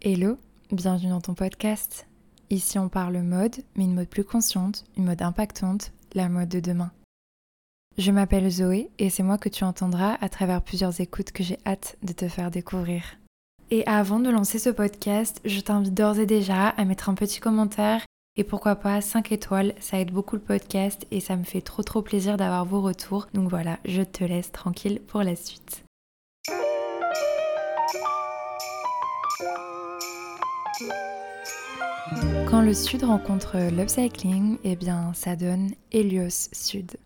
Hello, bienvenue dans ton podcast. Ici on parle mode, mais une mode plus consciente, une mode impactante, la mode de demain. Je m'appelle Zoé et c'est moi que tu entendras à travers plusieurs écoutes que j'ai hâte de te faire découvrir. Et avant de lancer ce podcast, je t'invite d'ores et déjà à mettre un petit commentaire et pourquoi pas 5 étoiles, ça aide beaucoup le podcast et ça me fait trop trop plaisir d'avoir vos retours. Donc voilà, je te laisse tranquille pour la suite. Quand le Sud rencontre l'upcycling, eh bien ça donne Helios Sud.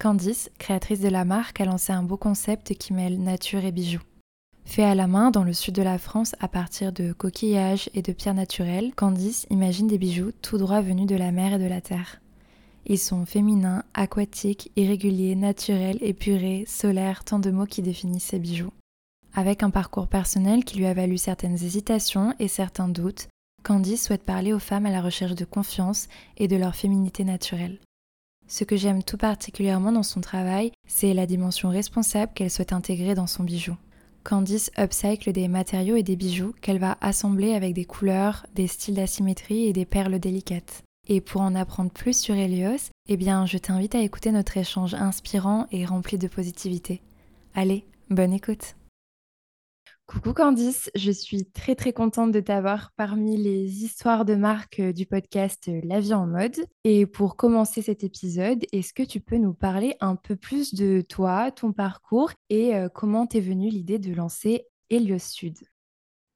Candice, créatrice de la marque, a lancé un beau concept qui mêle nature et bijoux. Fait à la main dans le sud de la France à partir de coquillages et de pierres naturelles, Candice imagine des bijoux tout droit venus de la mer et de la terre. Ils sont féminins, aquatiques, irréguliers, naturels, épurés, solaires, tant de mots qui définissent ces bijoux. Avec un parcours personnel qui lui a valu certaines hésitations et certains doutes, Candice souhaite parler aux femmes à la recherche de confiance et de leur féminité naturelle. Ce que j'aime tout particulièrement dans son travail, c'est la dimension responsable qu'elle souhaite intégrer dans son bijou. Candice upcycle des matériaux et des bijoux qu'elle va assembler avec des couleurs, des styles d'asymétrie et des perles délicates. Et pour en apprendre plus sur Helios, eh bien, je t'invite à écouter notre échange inspirant et rempli de positivité. Allez, bonne écoute! Coucou Candice, je suis très très contente de t'avoir parmi les histoires de marque euh, du podcast euh, La vie en mode. Et pour commencer cet épisode, est-ce que tu peux nous parler un peu plus de toi, ton parcours et euh, comment t'es venue l'idée de lancer Helios Sud?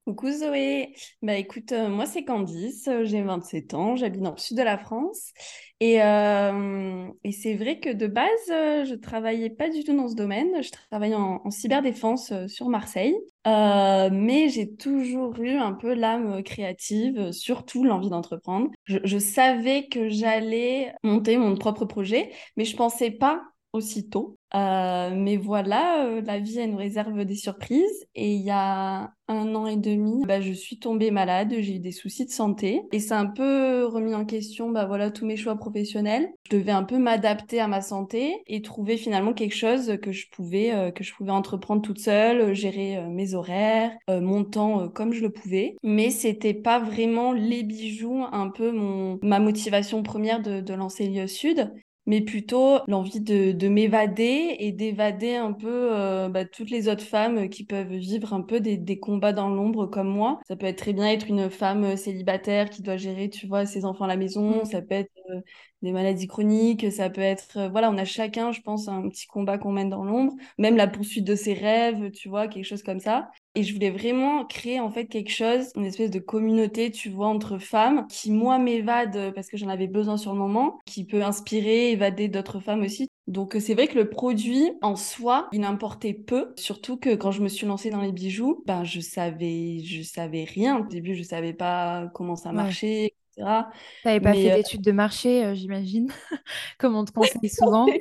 Coucou Zoé, bah écoute, euh, moi c'est Candice, euh, j'ai 27 ans, j'habite dans le sud de la France et, euh, c'est vrai que de base je travaillais pas du tout dans ce domaine, je travaillais en, cyberdéfense sur Marseille, mais j'ai toujours eu un peu l'âme créative, surtout l'envie d'entreprendre. Je, je savais que j'allais monter mon propre projet, mais je pensais pas aussitôt. Euh, mais voilà, euh, la vie, elle nous réserve des surprises. Et il y a un an et demi, bah, je suis tombée malade, j'ai eu des soucis de santé. Et c'est un peu remis en question bah, voilà, tous mes choix professionnels. Je devais un peu m'adapter à ma santé et trouver finalement quelque chose que je pouvais, euh, que je pouvais entreprendre toute seule, gérer mes horaires, mon temps comme je le pouvais. Mais c'était pas vraiment les bijoux, un peu mon, ma motivation première de, de lancer Lieu Sud mais plutôt l'envie de, de m'évader et d'évader un peu euh, bah, toutes les autres femmes qui peuvent vivre un peu des, des combats dans l'ombre comme moi. Ça peut être très bien être une femme célibataire qui doit gérer, tu vois, ses enfants à la maison. Mmh. Ça peut être euh, des maladies chroniques. Ça peut être, euh, voilà, on a chacun, je pense, un petit combat qu'on mène dans l'ombre. Même la poursuite de ses rêves, tu vois, quelque chose comme ça. Et je voulais vraiment créer en fait quelque chose, une espèce de communauté, tu vois, entre femmes, qui moi m'évade parce que j'en avais besoin sur le moment, qui peut inspirer, évader d'autres femmes aussi. Donc c'est vrai que le produit en soi, il importait peu, surtout que quand je me suis lancée dans les bijoux, ben je savais, je savais rien. Au début, je savais pas comment ça marchait. etc. Tu n'avais pas fait euh, d'études de marché, euh, j'imagine, comme on te conseille souvent.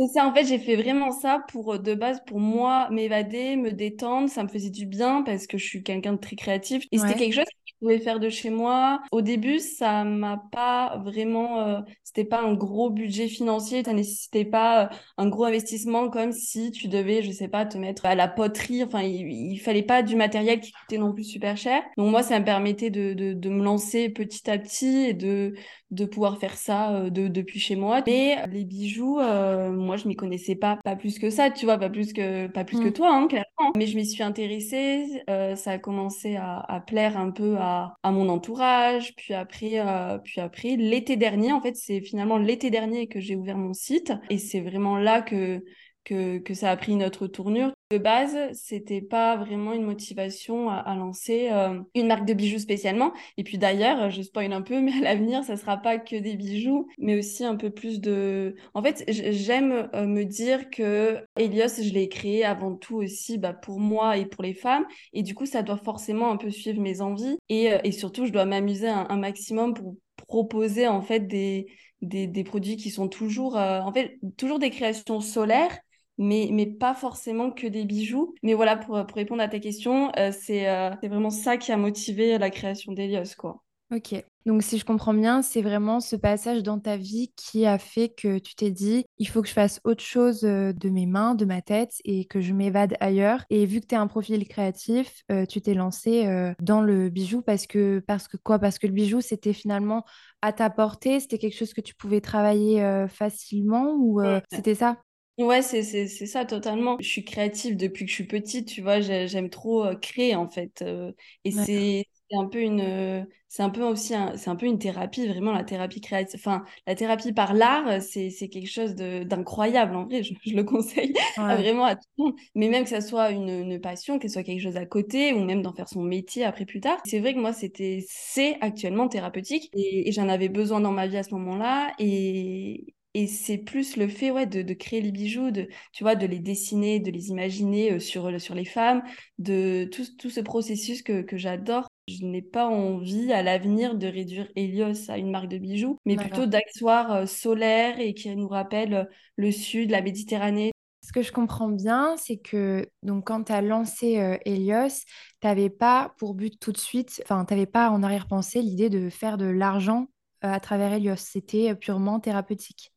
C'est ça, en fait, j'ai fait vraiment ça pour, euh, de base, pour moi, m'évader, me détendre. Ça me faisait du bien parce que je suis quelqu'un de très créatif. Et c'était quelque chose pouvais faire de chez moi. Au début, ça m'a pas vraiment, euh, c'était pas un gros budget financier. Ça nécessitait pas euh, un gros investissement comme si tu devais, je sais pas, te mettre à la poterie. Enfin, il, fallait pas du matériel qui coûtait non plus super cher. Donc, moi, ça me permettait de, de, de me lancer petit à petit et de, de pouvoir faire ça euh, de, depuis chez moi. Et les bijoux, euh, moi, je m'y connaissais pas, pas plus que ça, tu vois, pas plus que, pas plus que mm. toi, hein, clairement. Mais je m'y suis intéressée, euh, ça a commencé à, à, plaire un peu à, à mon entourage. Puis après, puis après l'été dernier, en fait, c'est finalement l'été dernier que j'ai ouvert mon site. Et c'est vraiment là que que, que, ça a pris une autre tournure. De base, c'était pas vraiment une motivation à, lancer euh, une marque de bijoux spécialement. Et puis d'ailleurs, je spoil un peu, mais à l'avenir, ça sera pas que des bijoux, mais aussi un peu plus de. En fait, j'aime euh, me dire que Elios, je l'ai créé avant tout aussi bah, pour moi et pour les femmes. Et du coup, ça doit forcément un peu suivre mes envies. Et, euh, et surtout, je dois m'amuser un, un maximum pour proposer en fait des, des, des, produits qui sont toujours, en fait, toujours des créations solaires mais, mais pas forcément que des bijoux. Mais voilà, pour, pour répondre à ta question, euh, c'est euh, c'est vraiment ça qui a motivé la création d'Elios, quoi. Ok. Donc, si je comprends bien, c'est vraiment ce passage dans ta vie qui a fait que tu t'es dit, il faut que je fasse autre chose euh, de mes mains, de ma tête et que je m'évade ailleurs. Et vu que tu es un profil créatif, euh, tu t'es lancé euh, dans le bijou parce que, parce que quoi? Parce que le bijou, c'était finalement à ta portée, c'était quelque chose que tu pouvais travailler facilement ou c'était ça? Ouais, c'est c'est c'est ça totalement. Je suis créative depuis que je suis petite, tu vois, j'ai- j'aime trop euh, créer en fait. euh, et D'accord. c'est un peu une euh, c'est un peu aussi un- c'est un peu une thérapie, vraiment la thérapie créative. Enfin, la thérapie par l'art, c'est c'est quelque chose de d'incroyable en vrai, je, je le conseille Ouais, vraiment à tout le monde. Mais même que ça soit une, une passion, que ce soit quelque chose à côté ou même d'en faire son métier après plus tard. C'est vrai que moi c'était c'est actuellement thérapeutique et, et j'en avais besoin dans ma vie à ce moment-là et et c'est plus le fait ouais, de, de créer les bijoux, de, tu vois, de les dessiner, de les imaginer euh, sur, sur les femmes, de tout, tout ce processus que, que j'adore. Je n'ai pas envie à l'avenir de réduire Helios à une marque de bijoux, mais plutôt d'accessoires euh, solaires et qui nous rappellent euh, le sud, la Méditerranée. Ce que je comprends bien, c'est que donc quand tu as lancé euh, Helios, tu n'avais pas pour but tout de suite, enfin, tu n'avais pas en arrière-pensée l'idée de faire de l'argent euh, à travers Helios. C'était euh, purement thérapeutique.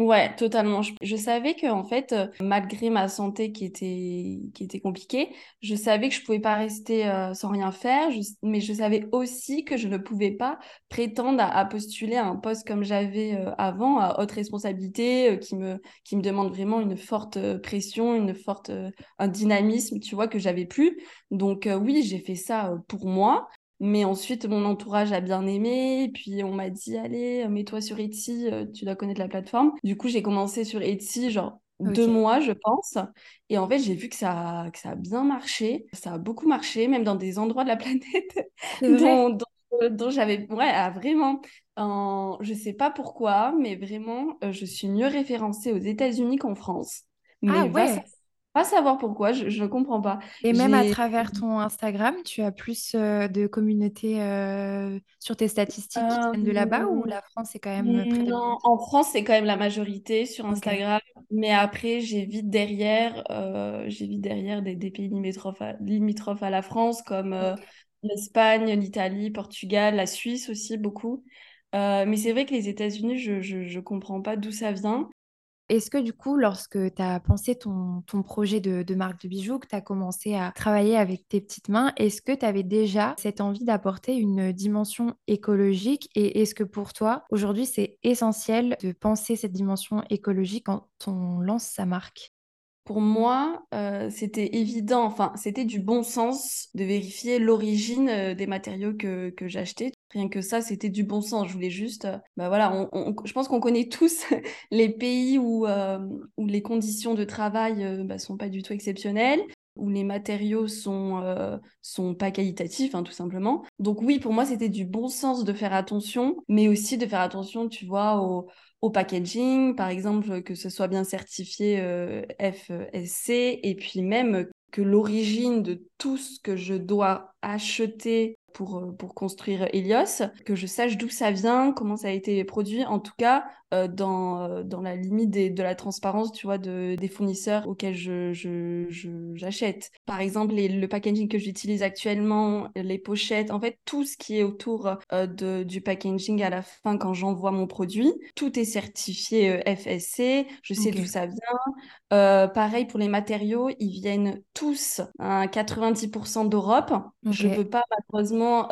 Ouais, totalement. Je, savais que en fait, euh, malgré ma santé qui était qui était compliquée, je savais que je pouvais pas rester euh, sans rien faire. mais je savais aussi que je ne pouvais pas prétendre à, postuler à un poste comme j'avais euh, avant, à haute responsabilité, qui me qui me demande vraiment une forte pression, une forte un dynamisme, tu vois, que j'avais plus. Donc oui, j'ai fait ça pour moi. Mais ensuite, mon entourage a bien aimé. Et puis, on m'a dit, allez, mets-toi sur Etsy, euh, tu dois connaître la plateforme. Du coup, j'ai commencé sur Etsy, genre deux mois, je pense. Et en fait, j'ai vu que ça, que ça a bien marché. Ça a beaucoup marché, même dans des endroits de la planète dont, dont, euh, dont j'avais... Ouais, ah, vraiment. En- je sais pas pourquoi, mais vraiment, euh, je suis mieux référencée aux États-Unis qu'en France. Ah Mais va, sa- va savoir pourquoi, je ne comprends pas. Et même à travers ton Instagram, tu as plus euh, de communauté euh, sur tes statistiques qui Euh, viennent de là-bas ou la France est quand même non, en France, c'est quand même la majorité sur Instagram. Mais après, j'ai vite derrière, j'ai vite derrière des, des pays limitrophes à, limitrophes à la France, comme l'Espagne, l'Italie, Portugal, la Suisse aussi, beaucoup. Euh, mais c'est vrai que les États-Unis, je, je comprends pas d'où ça vient. Est-ce que du coup, lorsque tu as pensé ton, projet de, marque de bijoux, que tu as commencé à travailler avec tes petites mains, est-ce que tu avais déjà cette envie d'apporter une dimension écologique? Et est-ce que pour toi, aujourd'hui, c'est essentiel de penser cette dimension écologique quand on lance sa marque? Pour moi, euh, c'était évident, enfin, c'était du bon sens de vérifier l'origine euh, des matériaux que j'achetais. Rien que ça, c'était du bon sens. Je voulais juste, euh, bah voilà, on, on- je pense qu'on connaît tous les pays où, euh, où les conditions de travail euh, bah, sont pas du tout exceptionnelles, où les matériaux sont, euh, sont pas qualitatifs, hein, tout simplement. Donc oui, pour moi, c'était du bon sens de faire attention, mais aussi de faire attention, tu vois, au au packaging, par exemple, que ce soit bien certifié euh, FSC, et puis même que l'origine de tout ce que je dois acheter pour, euh, pour construire Helios, que je sache d'où ça vient, comment ça a été produit, en tout cas euh, dans, euh, dans la limite des- de la transparence, tu vois, de, des fournisseurs auxquels je, je, je- j'achète. Par exemple, les- le packaging que j'utilise actuellement, les pochettes, en fait, tout ce qui est autour euh, de, du packaging à la fin quand j'envoie mon produit, tout est certifié FSC, je sais d'où ça vient, euh, pareil pour les matériaux, ils viennent tous à 90% d'Europe. Je ok, veux pas malheureusement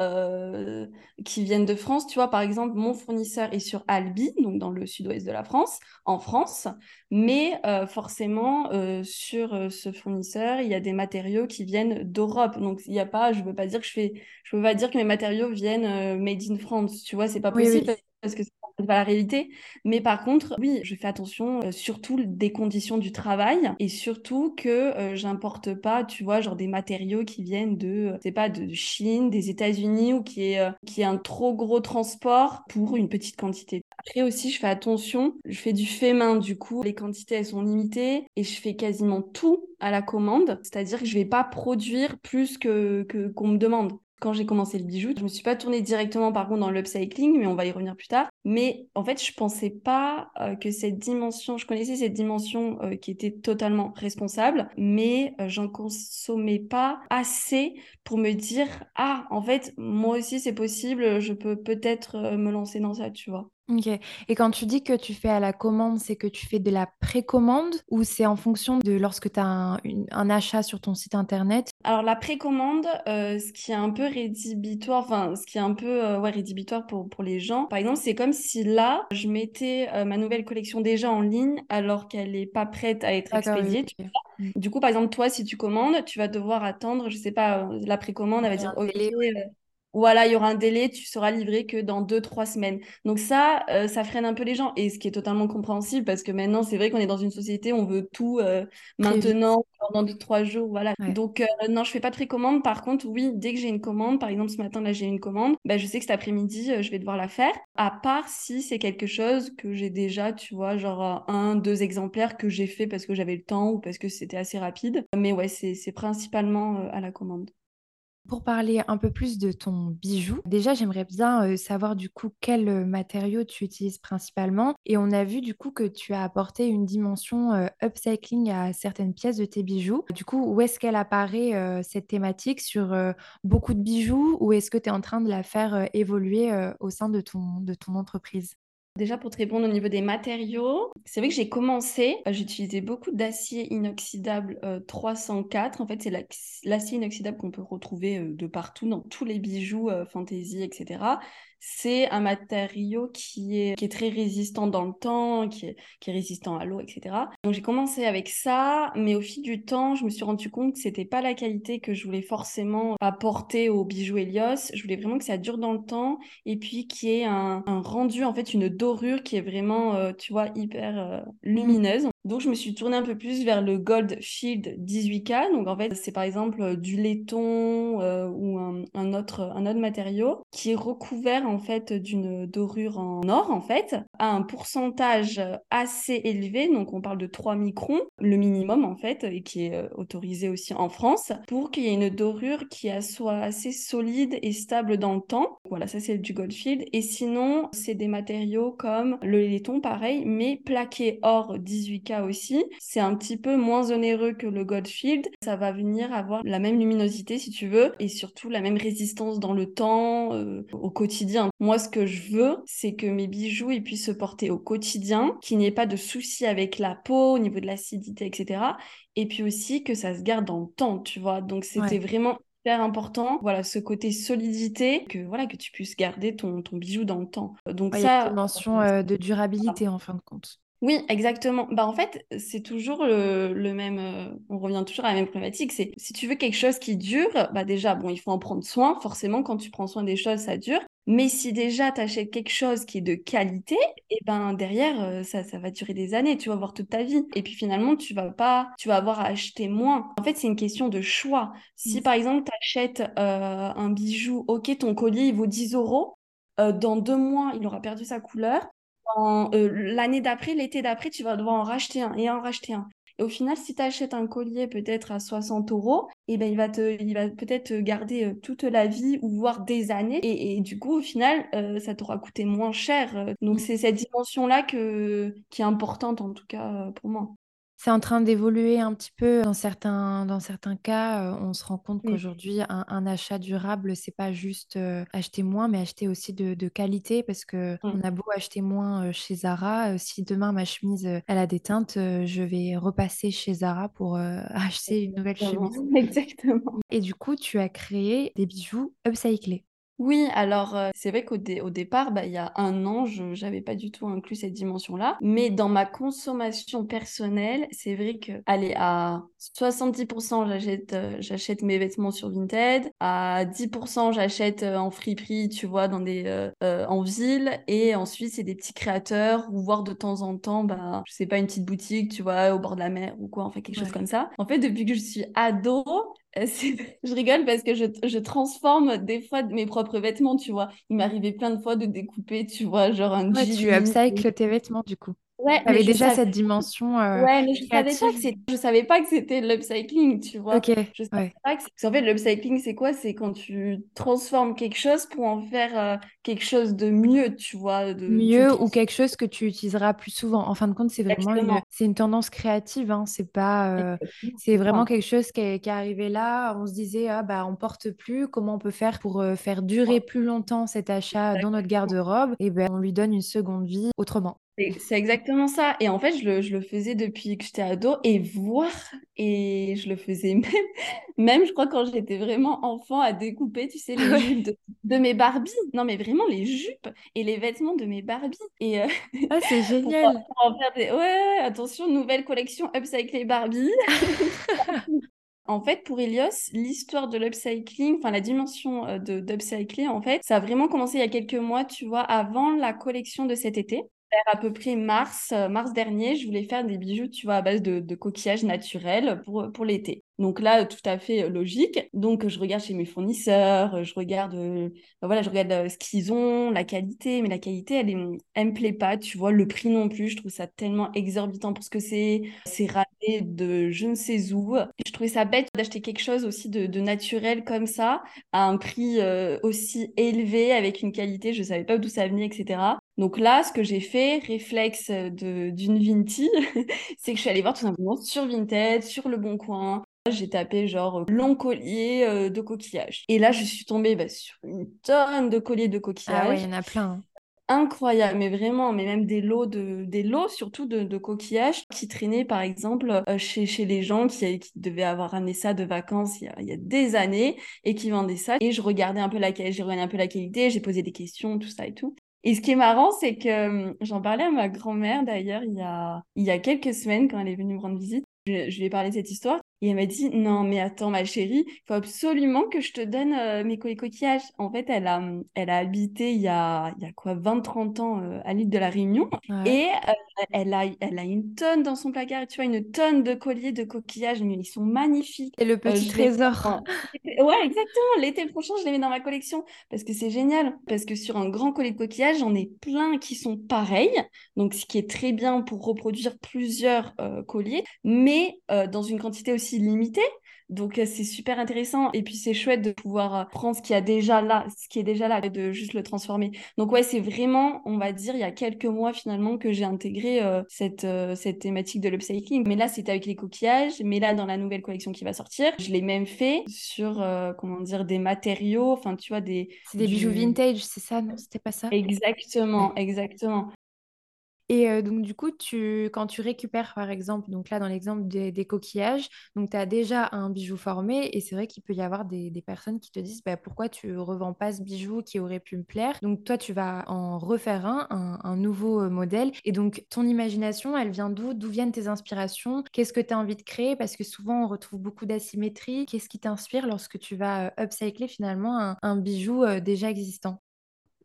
qu'ils viennent de France. Tu vois, par exemple, mon fournisseur est sur Albi, donc dans le sud-ouest de la France, en France, mais euh, forcément euh, sur euh, ce fournisseur, il y a des matériaux qui viennent d'Europe. Donc il y a pas, je veux pas dire que je fais, je veux pas dire que mes matériaux viennent made in France. Tu vois, c'est pas oui, possible oui. parce que c'est pas la réalité. Mais par contre, oui, je fais attention euh, surtout des conditions du travail et surtout que euh, j'importe pas, tu vois, genre des matériaux qui viennent de, euh, c'est pas, de Chine, des États-Unis ou qui est, euh, qui est un trop gros transport pour une petite quantité. Après aussi, je fais attention, je fais du fait main, du coup, les quantités, elles sont limitées et je fais quasiment tout à la commande, c'est-à-dire que je vais pas produire plus que qu'on me demande. Quand j'ai commencé le bijou. Je me suis pas tournée directement par contre dans l'upcycling, mais on va y revenir plus tard. Mais en fait, je pensais pas euh, que cette dimension, je connaissais cette dimension euh, qui était totalement responsable, mais euh, j'en consommais pas assez pour me dire ah en fait moi aussi c'est possible, je peux peut-être me lancer dans ça, tu vois. Ok. Et quand tu dis que tu fais à la commande, c'est que tu fais de la précommande ou c'est en fonction de lorsque tu as un, un, achat sur ton site internet? Alors la précommande, euh, ce qui est un peu rédhibitoire, enfin ce qui est un peu euh, ouais, rédhibitoire pour, pour les gens, par exemple, c'est comme si là, je mettais euh, ma nouvelle collection déjà en ligne alors qu'elle n'est pas prête à être expédiée. Du coup, par exemple, toi, si tu commandes, tu vas devoir attendre, je sais pas, la précommande, elle va dire, ok, voilà, il y aura un délai, tu seras livré que dans deux, trois semaines. Donc ça, euh, ça freine un peu les gens. Et ce qui est totalement compréhensible, parce que maintenant, c'est vrai qu'on est dans une société, on veut tout euh, maintenant, dans deux, trois jours, voilà. Donc euh, non, je fais pas de précommande. Par contre, oui, dès que j'ai une commande, par exemple ce matin, là, j'ai une commande, bah, je sais que cet après-midi, je vais devoir la faire. À part si c'est quelque chose que j'ai déjà, tu vois, genre un, deux exemplaires que j'ai fait parce que j'avais le temps ou parce que c'était assez rapide. Mais ouais, c'est principalement à la commande. Pour parler un peu plus de ton bijou, déjà j'aimerais bien euh, savoir du coup quel euh, matériau tu utilises principalement. Et on a vu du coup que tu as apporté une dimension euh, upcycling à certaines pièces de tes bijoux. Du coup, où est-ce qu'elle apparaît cette thématique sur beaucoup de bijoux ou est-ce que tu es en train de la faire évoluer au sein de ton, de ton entreprise? Déjà, pour te répondre au niveau des matériaux, c'est vrai que j'ai commencé, euh, j'utilisais beaucoup d'acier inoxydable 304. Euh, en fait, c'est l'acier inoxydable qu'on peut retrouver euh, de partout, dans tous les bijoux fantasy, etc c'est un matériau qui est, très résistant dans le temps, qui est, résistant à l'eau, etc. Donc j'ai commencé avec ça, mais au fil du temps, je me suis rendu compte que c'était pas la qualité que je voulais forcément apporter au bijou Helios. Je voulais vraiment que ça dure dans le temps et puis qu'il y ait un, un, rendu, en fait, une dorure qui est vraiment, euh, tu vois, hyper euh, lumineuse. Donc, je me suis tournée un peu plus vers le Gold Shield 18K. Donc, en fait, c'est par exemple euh, du laiton euh, ou un, autre, un autre matériau qui est recouvert en fait d'une dorure en or, en fait, à un pourcentage assez élevé. Donc, on parle de 3 microns, le minimum, en fait, et qui est euh, autorisé aussi en France, pour qu'il y ait une dorure qui soit assez solide et stable dans le temps. Voilà, ça, c'est du Gold Shield. Et sinon, c'est des matériaux comme le laiton, pareil, mais plaqué or 18K aussi. C'est un petit peu moins onéreux que le Goldfield. Ça va venir avoir la même luminosité si tu veux et surtout la même résistance dans le temps, euh, au quotidien. Moi, ce que je veux, c'est que mes bijoux ils puissent se porter au quotidien, qu'il n'y ait pas de soucis avec la peau, au niveau de l'acidité, etc. Et puis aussi que ça se garde dans le temps, tu vois. Donc c'était vraiment hyper important voilà ce côté solidité que voilà que tu puisses garder ton, ton bijou dans le temps donc ça il y a une dimension euh, de durabilité en fin de compte oui, exactement. Bah, en fait, c'est toujours le, même. Euh, on revient toujours à la même problématique. C'est si tu veux quelque chose qui dure, bah déjà, bon, il faut en prendre soin. Forcément, quand tu prends soin des choses, ça dure. Mais si déjà tu achètes quelque chose qui est de qualité, et ben derrière, euh, ça, ça va durer des années, tu vas voir toute ta vie. Et puis finalement, tu vas pas, tu vas avoir à acheter moins. En fait, c'est une question de choix. Si par exemple, tu achètes euh, un bijou, ok, ton collier, il vaut 10 euros. dans deux mois, il aura perdu sa couleur. Euh, l'année d'après, l'été d'après, tu vas devoir en racheter un et en racheter un. Et au final, si tu achètes un collier peut-être à 60 euros, et eh ben, il va, te, il va peut-être garder euh, toute la vie ou voire des années. Et, du coup, au final, euh, ça t'aura coûté moins cher. Donc, mm. c'est cette dimension-là que, qui est importante, en tout cas, pour moi. C'est en train d'évoluer un petit peu dans certains, dans certains cas. on se rend compte qu'aujourd'hui, un, achat durable, c'est pas juste acheter moins, mais acheter aussi de, qualité parce que mmh. on a beau acheter moins chez Zara. si demain ma chemise elle a des teintes, je vais repasser chez Zara pour acheter une nouvelle chemise. Exactement. Et du coup, tu as créé des bijoux upcyclés. Oui, alors euh, c'est vrai qu'au au départ, bah, il y a un an, je n'avais pas du tout inclus cette dimension-là. Mais dans ma consommation personnelle, c'est vrai que, allez, à 70%, j'achète euh, j'achète mes vêtements sur Vinted. À 10%, j'achète euh, en friperie, tu vois, dans des, en ville. Et ensuite, c'est des petits créateurs ou voir de temps en temps, bah, je sais pas, une petite boutique, tu vois, au bord de la mer ou quoi, enfin quelque chose comme ça. En fait, depuis que je suis ado, je rigole parce que je, je, transforme des fois mes propres vêtements, tu vois. Il m'arrivait plein de fois de découper, tu vois, genre un ouais, Tu upcycles tes vêtements, du coup. Ouais, avais déjà cette dimension euh, Ouais, mais je savais pas que je savais pas que c'était l'upcycling, tu vois. Ok. Je savais pas que en fait l'upcycling c'est quoi? C'est quand tu transformes quelque chose pour en faire euh, quelque chose de mieux, tu vois, de mieux ou quelque chose que tu utiliseras plus souvent. En fin de compte, c'est vraiment une, c'est une tendance créative, hein. C'est pas, euh, c'est vraiment quelque chose qui est, qui est, arrivé là. On se disait ah bah on porte plus, comment on peut faire pour faire durer plus longtemps cet achat dans notre garde-robe? Et ben on lui donne une seconde vie autrement. C'est exactement ça. Et en fait, je le, je le faisais depuis que j'étais ado et voir, et je le faisais même, même je crois, quand j'étais vraiment enfant à découper, tu sais, les jupes de, mes Barbies. Non, mais vraiment les jupes et les vêtements de mes Barbies. Et, euh, ah, c'est génial. Ouais, attention, nouvelle collection Upcyclé Barbie. En fait, pour Elios, l'histoire de l'upcycling, enfin la dimension euh, de d'upcycling, en fait, ça a vraiment commencé il y a quelques mois, tu vois, avant la collection de cet été à peu près mars, euh, mars dernier, je voulais faire des bijoux, tu vois, à base de, de coquillages naturels pour, pour l'été. Donc là, tout à fait euh, logique. Donc je regarde chez mes fournisseurs, euh, je regarde, bah voilà, je regarde ce qu'ils ont, la qualité, mais la qualité, elle, est, elle me plaît pas, tu vois, le prix non plus, je trouve ça tellement exorbitant pour ce que c'est, c'est raté de je ne sais où. je trouvais ça bête d'acheter quelque chose aussi de, naturel comme ça, à un prix aussi élevé, avec une qualité, je savais pas d'où ça venait, etc. Donc là, ce que j'ai fait, réflexe d'une Vinti, c'est que je suis allée voir tout simplement sur Vinted, sur Le Bon Coin. J'ai tapé genre long collier euh, de coquillage. Et là, je suis tombée bah, sur une tonne de colliers de coquillage. Ah ouais, il y en a plein. Incroyable, mais vraiment, mais même des lots de, des lots surtout de, de coquillages qui traînaient par exemple euh, chez, chez les gens qui, qui devaient avoir ramené ça de vacances il y, a, il y a des années et qui vendaient ça. Et je regardais un peu la, j'ai regardé un peu la qualité, j'ai posé des questions, tout ça et tout. Et ce qui est marrant, c'est que hum, j'en parlais à ma grand-mère d'ailleurs il y a, il y a quelques semaines quand elle est venue me rendre visite. Je, je lui ai parlé de cette histoire et elle m'a dit non mais attends ma chérie, il faut absolument que je te donne euh, mes coquillages. En fait, elle a, elle a habité il y a, il y a quoi 20-30 ans euh, à l'île de la Réunion et euh, elle, a, elle a une tonne dans son placard, tu vois, une tonne de colliers de coquillages, mais ils sont magnifiques. Et le petit trésor. ouais, exactement. L'été prochain, je les mets dans ma collection parce que c'est génial. Parce que sur un grand collier de coquillages, j'en ai plein qui sont pareils, donc ce qui est très bien pour reproduire plusieurs colliers, mais dans une quantité aussi limité. Donc euh, c'est super intéressant et puis c'est chouette de pouvoir euh, prendre ce qui a déjà là, ce qui est déjà là, et de juste le transformer. Donc ouais, c'est vraiment, on va dire, il y a quelques mois finalement que j'ai intégré euh, cette cette thématique de l'upcycling. Mais là c'était avec les coquillages, mais là dans la nouvelle collection qui va sortir, je l'ai même fait sur comment dire des matériaux, enfin tu vois des. C'est des bijoux vintage, c'est ça Non, c'était pas ça? Exactement, exactement. Et donc, du coup, tu, quand tu récupères, par exemple, donc là, dans l'exemple des, coquillages, donc tu as déjà un bijou formé et c'est vrai qu'il peut y avoir des, personnes qui te disent bah, pourquoi tu revends pas ce bijou qui aurait pu me plaire? Donc, toi, tu vas en refaire un, un, nouveau modèle. Et donc, ton imagination, elle vient d'où? D'où viennent tes inspirations? Qu'est-ce que tu as envie de créer? Parce que souvent, on retrouve beaucoup d'asymétrie. Qu'est-ce qui t'inspire lorsque tu vas upcycler finalement un bijou déjà existant?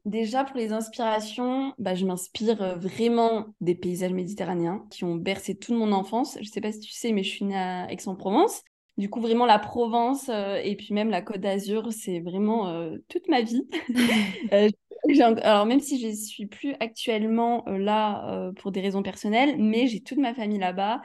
Déjà, pour les inspirations, bah, je m'inspire euh, vraiment des paysages méditerranéens qui ont bercé toute mon enfance. Je ne sais pas si tu sais, mais je suis née à Aix-en-Provence. Du coup, vraiment, la Provence euh, et puis même la Côte d'Azur, c'est vraiment euh, toute ma vie. alors, même si je ne suis plus actuellement là pour des raisons personnelles, mais j'ai toute ma famille là-bas.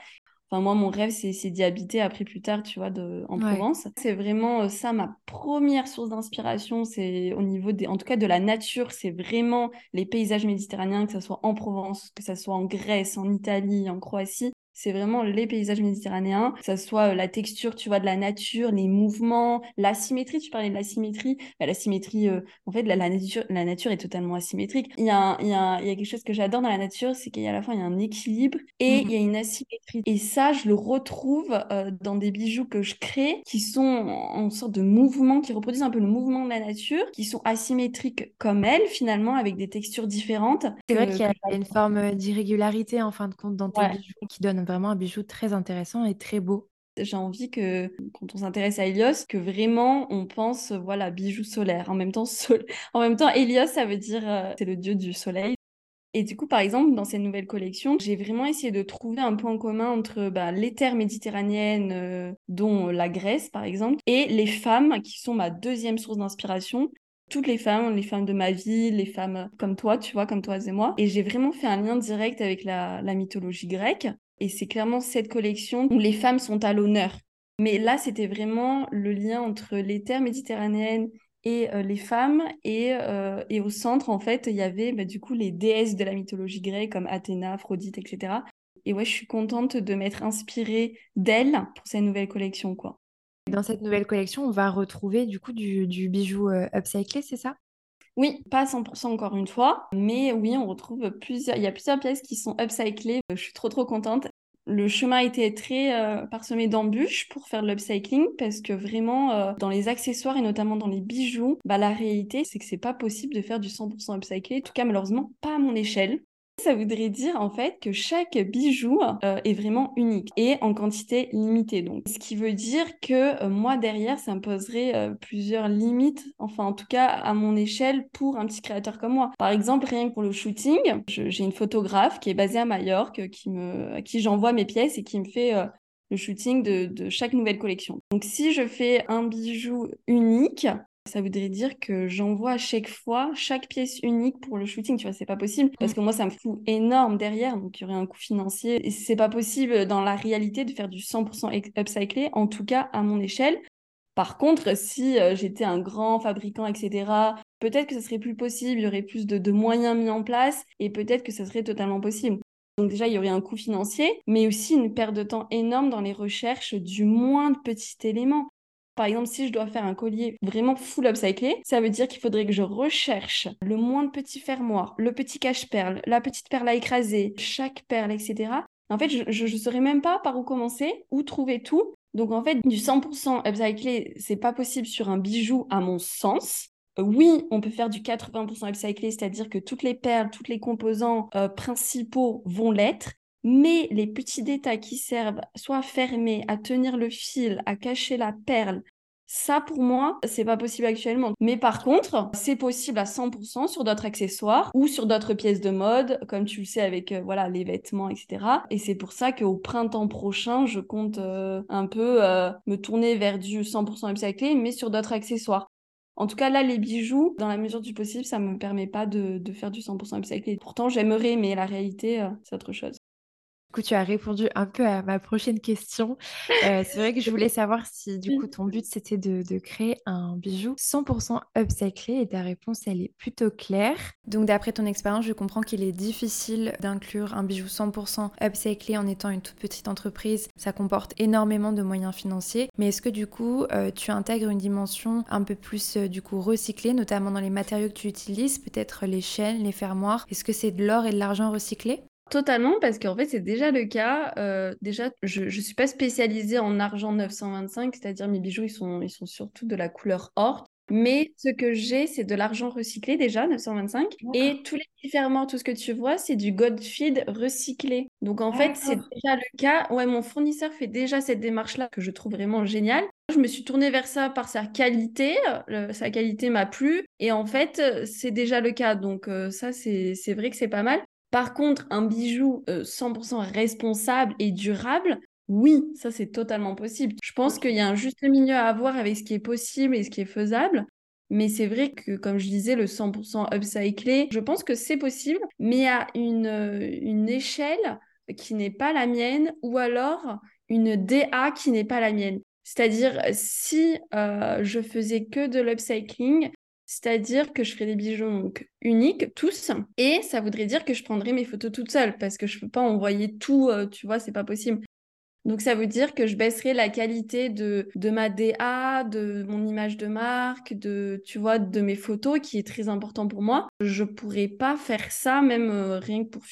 Enfin, moi, mon rêve, c'est d'y habiter après plus tard, tu vois, de, en Provence. C'est vraiment euh, ça, ma première source d'inspiration. C'est au niveau des, en tout cas, de la nature. C'est vraiment les paysages méditerranéens, que ce soit en Provence, que ce soit en Grèce, en Italie, en Croatie c'est vraiment les paysages méditerranéens, que ce soit euh, la texture, tu vois, de la nature, les mouvements, la symétrie, tu parlais de la symétrie, bah, la symétrie, euh, en fait, la, nature, la nature est totalement asymétrique. Il y a, il y a, il y a quelque chose que j'adore dans la nature, c'est qu'il y a à la fois il y a un équilibre et mmh. il y a une asymétrie. Et ça, je le retrouve euh, dans des bijoux que je crée, qui sont en, sorte de mouvement, qui reproduisent un peu le mouvement de la nature, qui sont asymétriques comme elle, finalement, avec des textures différentes. C'est vrai qu'il y a une forme d'irrégularité, en fin de compte, dans tes bijoux, qui donne vraiment un bijou très intéressant et très beau. J'ai envie que, quand on s'intéresse à Helios, que vraiment on pense, voilà, bijou solaire. En même temps, en même temps Helios, ça veut dire, euh, c'est le dieu du soleil. Et du coup, par exemple, dans cette nouvelle collection, j'ai vraiment essayé de trouver un point commun entre bah, les terres méditerranéennes, euh, dont la Grèce, par exemple, et les femmes, qui sont ma deuxième source d'inspiration. toutes les femmes, les femmes de ma vie, les femmes comme toi, tu vois, comme toi et moi. Et j'ai vraiment fait un lien direct avec la mythologie grecque. Et c'est clairement cette collection où les femmes sont à l'honneur. Mais là, c'était vraiment le lien entre les terres méditerranéennes et euh, les femmes. Et, euh, et, au centre, en fait, il y avait bah, du coup les déesses de la mythologie grecque comme Athéna, Aphrodite, etc. Et ouais, je suis contente de m'être inspirée d'elle pour cette nouvelle collection, quoi. Dans cette nouvelle collection, on va retrouver du coup du, du bijou euh, upcyclé, c'est ça? Oui, pas 100% encore une fois, mais oui, on retrouve plusieurs, il y a plusieurs pièces qui sont upcyclées. Je suis trop trop contente. Le chemin été très euh, parsemé d'embûches pour faire de l'upcycling parce que vraiment, euh, dans les accessoires et notamment dans les bijoux, bah, la réalité, c'est que c'est pas possible de faire du 100% upcyclé. En tout cas, malheureusement, pas à mon échelle. Ça voudrait dire en fait que chaque bijou euh, est vraiment unique et en quantité limitée. Donc, ce qui veut dire que euh, moi derrière, ça me poserait euh, plusieurs limites, enfin en tout cas à mon échelle pour un petit créateur comme moi. Par exemple, rien que pour le shooting, j'ai une photographe qui est basée à Majorque, qui me, à qui j'envoie mes pièces et qui me fait le shooting de, chaque nouvelle collection. Donc si je fais un bijou unique, ça voudrait dire que j'envoie chaque fois chaque pièce unique pour le shooting, tu vois, c'est pas possible parce que moi ça me fout énorme derrière, donc il y aurait un coût financier et c'est pas possible dans la réalité de faire du 100% upcyclé, en tout cas à mon échelle. Par contre, si euh, j'étais un grand fabricant, etc., peut-être que ce serait plus possible, il y aurait plus de, de moyens mis en place et peut-être que ça serait totalement possible. Donc déjà, il y aurait un coût financier, mais aussi une perte de temps énorme dans les recherches du moindre petit élément. Par exemple, si je dois faire un collier vraiment full upcyclé, ça veut dire qu'il faudrait que je recherche le moins de petits fermoirs, le petit cache-perle, la petite perle à écraser, chaque perle, etc. En fait, je ne saurais même pas par où commencer, où trouver tout. Donc en fait, du 100% upcyclé, c'est pas possible sur un bijou à mon sens. Oui, on peut faire du 80% upcyclé, c'est-à-dire que toutes les perles, tous les composants euh, principaux vont l'être, mais les petits détails qui servent soit à fermer, à tenir le fil, à cacher la perle, ça pour moi, c'est pas possible actuellement. Mais par contre, c'est possible à 100% sur d'autres accessoires ou sur d'autres pièces de mode, comme tu le sais avec euh, voilà les vêtements, etc. Et c'est pour ça qu'au printemps prochain, je compte euh, un peu euh, me tourner vers du 100% upcyclé, mais sur d'autres accessoires. En tout cas, là, les bijoux, dans la mesure du possible, ça me permet pas de, de faire du 100% upcyclé. Pourtant, j'aimerais, mais la réalité, c'est autre chose. Du coup, tu as répondu un peu à ma prochaine question. Euh, c'est vrai que je voulais savoir si du coup ton but c'était de, créer un bijou 100% upcyclé et ta réponse elle est plutôt claire. Donc d'après ton expérience, je comprends qu'il est difficile d'inclure un bijou 100% upcyclé en étant une toute petite entreprise. Ça comporte énormément de moyens financiers. Mais est-ce que du coup euh, tu intègres une dimension un peu plus euh, du coup recyclée, notamment dans les matériaux que tu utilises, peut-être les chaînes, les fermoirs? Est-ce que c'est de l'or et de l'argent recyclés Totalement, parce qu'en fait, c'est déjà le cas. Euh, déjà, je ne suis pas spécialisée en argent 925, c'est-à-dire mes bijoux, ils sont, ils sont surtout de la couleur or. Mais ce que j'ai, c'est de l'argent recyclé déjà, 925. Et tous les différents, tout ce que tu vois, c'est du Goldfield recyclé. Donc en fait, c'est déjà le cas. Ouais, mon fournisseur fait déjà cette démarche-là que je trouve vraiment géniale. Je me suis tournée vers ça par sa qualité. sa qualité m'a plu. Et en fait, c'est déjà le cas. Donc euh, ça, c'est vrai que c'est pas mal. Par contre, un bijou 100% euh, responsable et durable, oui, ça c'est totalement possible. Je pense qu'il y a un juste milieu à avoir avec ce qui est possible et ce qui est faisable. Mais c'est vrai que, comme je disais, le 100% upcyclé, je pense que c'est possible, mais à une, euh, une échelle qui n'est pas la mienne ou alors une DA qui n'est pas la mienne. C'est-à-dire, si euh, je faisais que de l'upcycling, c'est-à-dire que je ferai des bijoux uniques, tous, et ça voudrait dire que je prendrai mes photos toute seule, parce que je ne peux pas envoyer tout, euh, tu vois, c'est pas possible. Donc ça veut dire que je baisserai la qualité de, de ma DA, de mon image de marque, de tu vois, de mes photos, qui est très important pour moi. Je pourrais pas faire ça, même euh, rien que pour,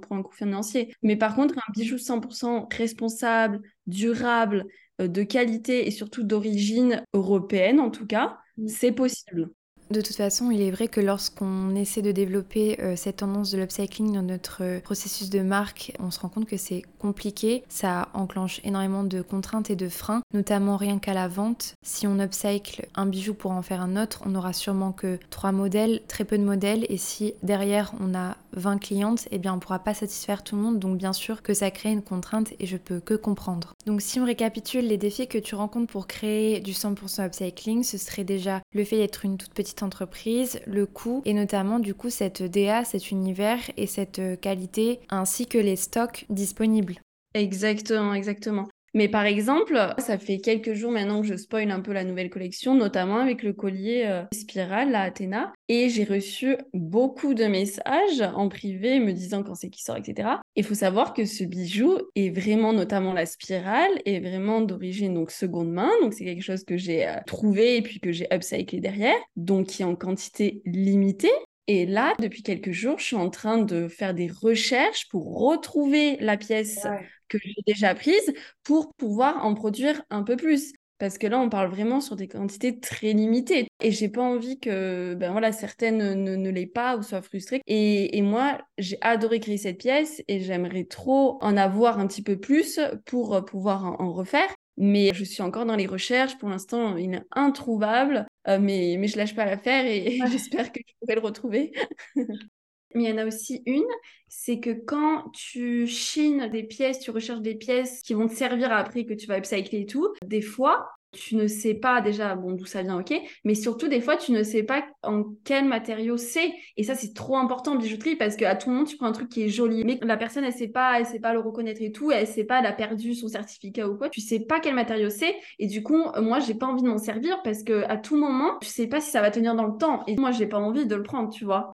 pour un coût financier. Mais par contre, un bijou 100% responsable, durable, euh, de qualité et surtout d'origine européenne en tout cas, mmh. c'est possible. De toute façon, il est vrai que lorsqu'on essaie de développer euh, cette tendance de l'upcycling dans notre euh, processus de marque, on se rend compte que c'est compliqué. Ça enclenche énormément de contraintes et de freins, notamment rien qu'à la vente. Si on upcycle un bijou pour en faire un autre, on n'aura sûrement que trois modèles, très peu de modèles. Et si derrière on a 20 clientes, eh bien on ne pourra pas satisfaire tout le monde. Donc bien sûr que ça crée une contrainte et je peux que comprendre. Donc si on récapitule les défis que tu rencontres pour créer du 100% upcycling, ce serait déjà le fait d'être une toute petite entreprise, le coût et notamment du coup cette DA, cet univers et cette qualité ainsi que les stocks disponibles. Exactement, exactement. Mais par exemple, ça fait quelques jours maintenant que je spoil un peu la nouvelle collection, notamment avec le collier euh, spirale, la Athéna. Et j'ai reçu beaucoup de messages en privé me disant quand c'est qui sort, etc. Il faut savoir que ce bijou est vraiment, notamment la spirale, est vraiment d'origine donc seconde main. Donc c'est quelque chose que j'ai euh, trouvé et puis que j'ai upcyclé derrière. Donc qui est en quantité limitée. Et là, depuis quelques jours, je suis en train de faire des recherches pour retrouver la pièce que j'ai déjà prise pour pouvoir en produire un peu plus. Parce que là, on parle vraiment sur des quantités très limitées. Et j'ai pas envie que ben voilà, certaines ne, ne l'aient pas ou soient frustrées. Et, et moi, j'ai adoré créer cette pièce et j'aimerais trop en avoir un petit peu plus pour pouvoir en refaire. Mais je suis encore dans les recherches. Pour l'instant, il est introuvable. Euh, mais, mais je lâche pas l'affaire et, j'espère que je pourrai le retrouver. mais il y en a aussi une, c'est que quand tu chines des pièces, tu recherches des pièces qui vont te servir après, que tu vas upcycler et tout, des fois, tu ne sais pas déjà bon d'où ça vient, ok, mais surtout des fois tu ne sais pas en quel matériau c'est. Et ça c'est trop important en bijouterie parce qu'à tout moment tu prends un truc qui est joli mais la personne elle sait pas, elle sait pas le reconnaître et tout, elle sait pas, elle a perdu son certificat ou quoi, tu sais pas quel matériau c'est. Et du coup moi j'ai pas envie de m'en servir parce que à tout moment tu sais pas si ça va tenir dans le temps. Et moi j'ai pas envie de le prendre, tu vois.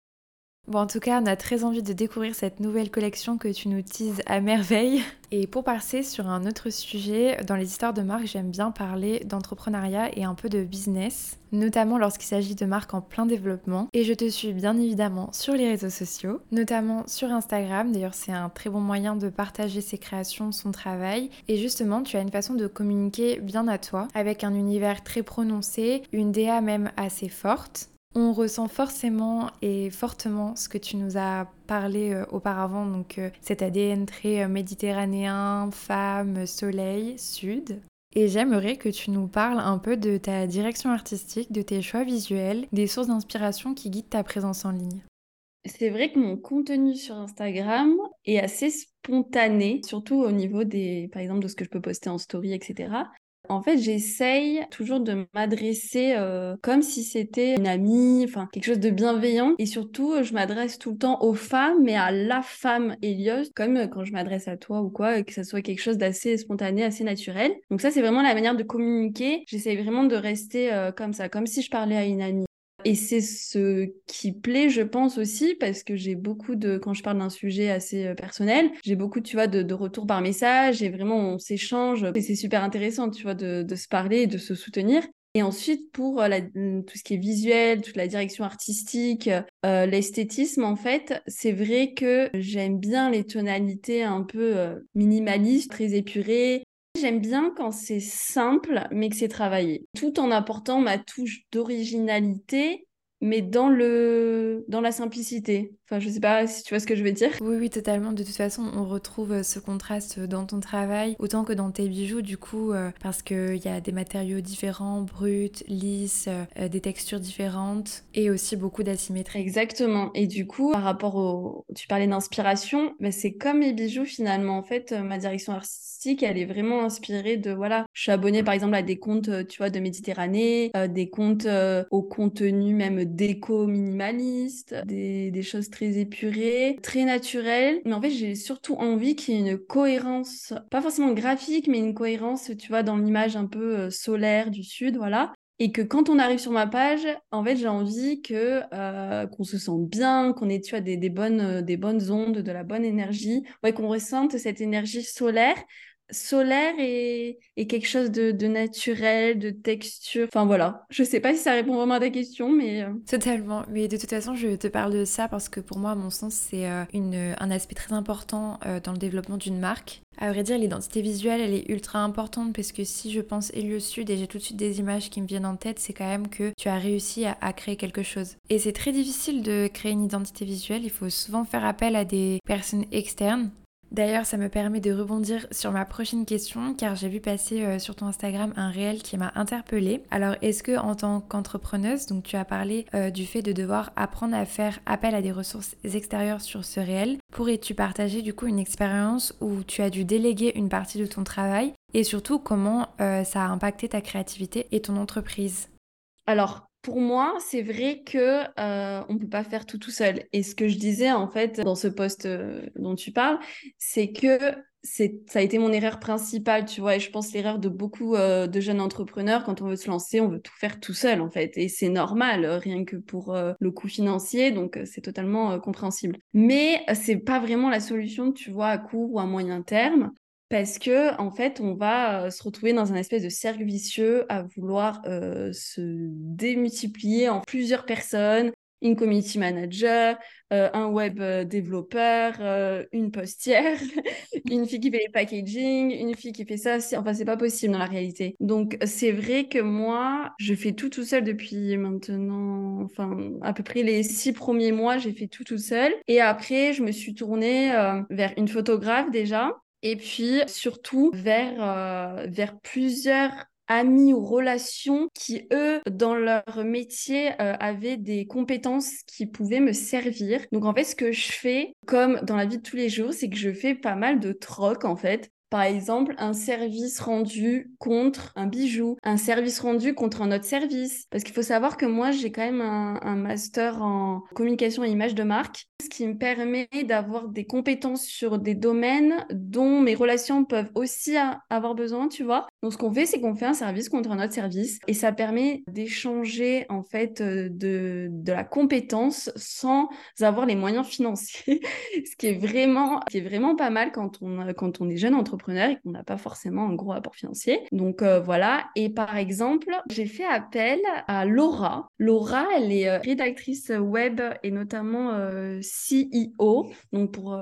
Bon, en tout cas, on a très envie de découvrir cette nouvelle collection que tu nous teases à merveille. Et pour passer sur un autre sujet, dans les histoires de marque, j'aime bien parler d'entrepreneuriat et un peu de business, notamment lorsqu'il s'agit de marques en plein développement. Et je te suis bien évidemment sur les réseaux sociaux, notamment sur Instagram. D'ailleurs, c'est un très bon moyen de partager ses créations, son travail. Et justement, tu as une façon de communiquer bien à toi, avec un univers très prononcé, une DA même assez forte. On ressent forcément et fortement ce que tu nous as parlé euh, auparavant, donc euh, cet ADN très euh, méditerranéen, femme, soleil, sud. Et j'aimerais que tu nous parles un peu de ta direction artistique, de tes choix visuels, des sources d'inspiration qui guident ta présence en ligne. C'est vrai que mon contenu sur Instagram est assez spontané, surtout au niveau des, par exemple, de ce que je peux poster en story, etc. En fait, j'essaye toujours de m'adresser euh, comme si c'était une amie, enfin quelque chose de bienveillant. Et surtout, je m'adresse tout le temps aux femmes, mais à la femme Elios, comme quand je m'adresse à toi ou quoi, que ça soit quelque chose d'assez spontané, assez naturel. Donc ça, c'est vraiment la manière de communiquer. J'essaye vraiment de rester euh, comme ça, comme si je parlais à une amie. Et c'est ce qui plaît, je pense aussi, parce que j'ai beaucoup de, quand je parle d'un sujet assez euh, personnel, j'ai beaucoup, tu vois, de, de retours par message et vraiment on s'échange et c'est super intéressant, tu vois, de, de, se parler et de se soutenir. Et ensuite, pour euh, la, mm, tout ce qui est visuel, toute la direction artistique, euh, l'esthétisme, en fait, c'est vrai que j'aime bien les tonalités un peu minimalistes, très épurées, J'aime bien quand c'est simple, mais que c'est travaillé, tout en apportant ma touche d'originalité mais dans le dans la simplicité. Enfin, je sais pas si tu vois ce que je veux dire. Oui, oui, totalement. De toute façon, on retrouve euh, ce contraste dans ton travail autant que dans tes bijoux, du coup, euh, parce qu'il y a des matériaux différents, bruts, lisses, euh, des textures différentes et aussi beaucoup d'asymétrie. Exactement. Et du coup, par rapport au, tu parlais d'inspiration, mais c'est comme mes bijoux finalement. En fait, ma direction artistique, elle est vraiment inspirée de voilà. Je suis abonnée par exemple à des comptes, tu vois, de Méditerranée, des comptes au contenu même déco minimaliste, des, des, choses très épurées, très naturelles. Mais en fait, j'ai surtout envie qu'il y ait une cohérence, pas forcément graphique, mais une cohérence, tu vois, dans l'image un peu euh, solaire du sud, voilà. Et que quand on arrive sur ma page, en fait, j'ai envie que euh, qu'on se sente bien, qu'on ait tu vois, des, des, bonnes, euh, des bonnes ondes, de la bonne énergie, ouais, qu'on ressente cette énergie solaire solaire et, quelque chose de, naturel, de texture. Enfin voilà, je sais pas si ça répond vraiment à ta question, mais... Euh. Totalement, mais de toute façon je te parle de ça parce que pour moi, à mon sens, c'est euh, un aspect très important euh, dans le développement d'une marque. À vrai dire, l'identité visuelle, elle est ultra importante parce que si je pense Helios Sud et j'ai tout de suite des images qui me viennent en tête, c'est quand même que tu as réussi à, à créer quelque chose. Et c'est très difficile de créer une identité visuelle, il faut souvent faire appel à des personnes externes D'ailleurs, ça me permet de rebondir sur ma prochaine question car j'ai vu passer euh, sur ton Instagram un réel qui m'a interpellée. Alors, est-ce que en tant qu'entrepreneuse, donc tu as parlé euh, du fait de devoir apprendre à faire appel à des ressources extérieures sur ce réel, pourrais-tu partager du coup une expérience où tu as dû déléguer une partie de ton travail? Et surtout comment euh, ça a impacté ta créativité et ton entreprise? Alors, pour moi, c'est vrai que euh, on peut pas faire tout tout seul. Et ce que je disais en fait dans ce poste euh, dont tu parles, c'est que c'est ça a été mon erreur principale, tu vois. Et je pense l'erreur de beaucoup euh, de jeunes entrepreneurs quand on veut se lancer, on veut tout faire tout seul en fait. Et c'est normal, rien que pour le coût financier, donc c'est totalement compréhensible. Mais c'est pas vraiment la solution, tu vois, à court ou à moyen terme parce que en fait, on va se retrouver dans un espèce de cercle vicieux à vouloir se démultiplier en plusieurs personnes, une community manager, un web développeur, une postière, une fille qui fait les packaging, une fille qui fait ça. Enfin, c'est pas possible dans la réalité. Donc, c'est vrai que moi, je fais tout tout seul depuis maintenant, enfin, à peu près les six premiers mois, j'ai fait tout tout seul. Et après, je me suis tournée vers une photographe déjà et puis surtout vers, euh, vers plusieurs amis ou relations qui, eux, dans leur métier, euh, avaient des compétences qui pouvaient me servir. Donc, en fait, ce que je fais, comme dans la vie de tous les jours, c'est que je fais pas mal de troc, en fait. Par exemple, un service rendu contre un bijou, un service rendu contre un autre service. Parce qu'il faut savoir que moi, j'ai quand même un, master en communication et image de marque, ce qui me permet d'avoir des compétences sur des domaines dont mes relations peuvent aussi avoir besoin, tu vois. Donc, ce qu'on fait, c'est qu'on fait un service contre un autre service et ça permet d'échanger, en fait, euh, de, de la compétence sans avoir les moyens financiers, ce qui est vraiment, qui est vraiment pas mal quand on, quand on est jeune entrepreneur et qu'on n'a pas forcément un gros apport financier. Donc euh, voilà. Et par exemple, j'ai fait appel à Laura. Laura, elle est euh, rédactrice web et notamment euh, CEO, donc pour,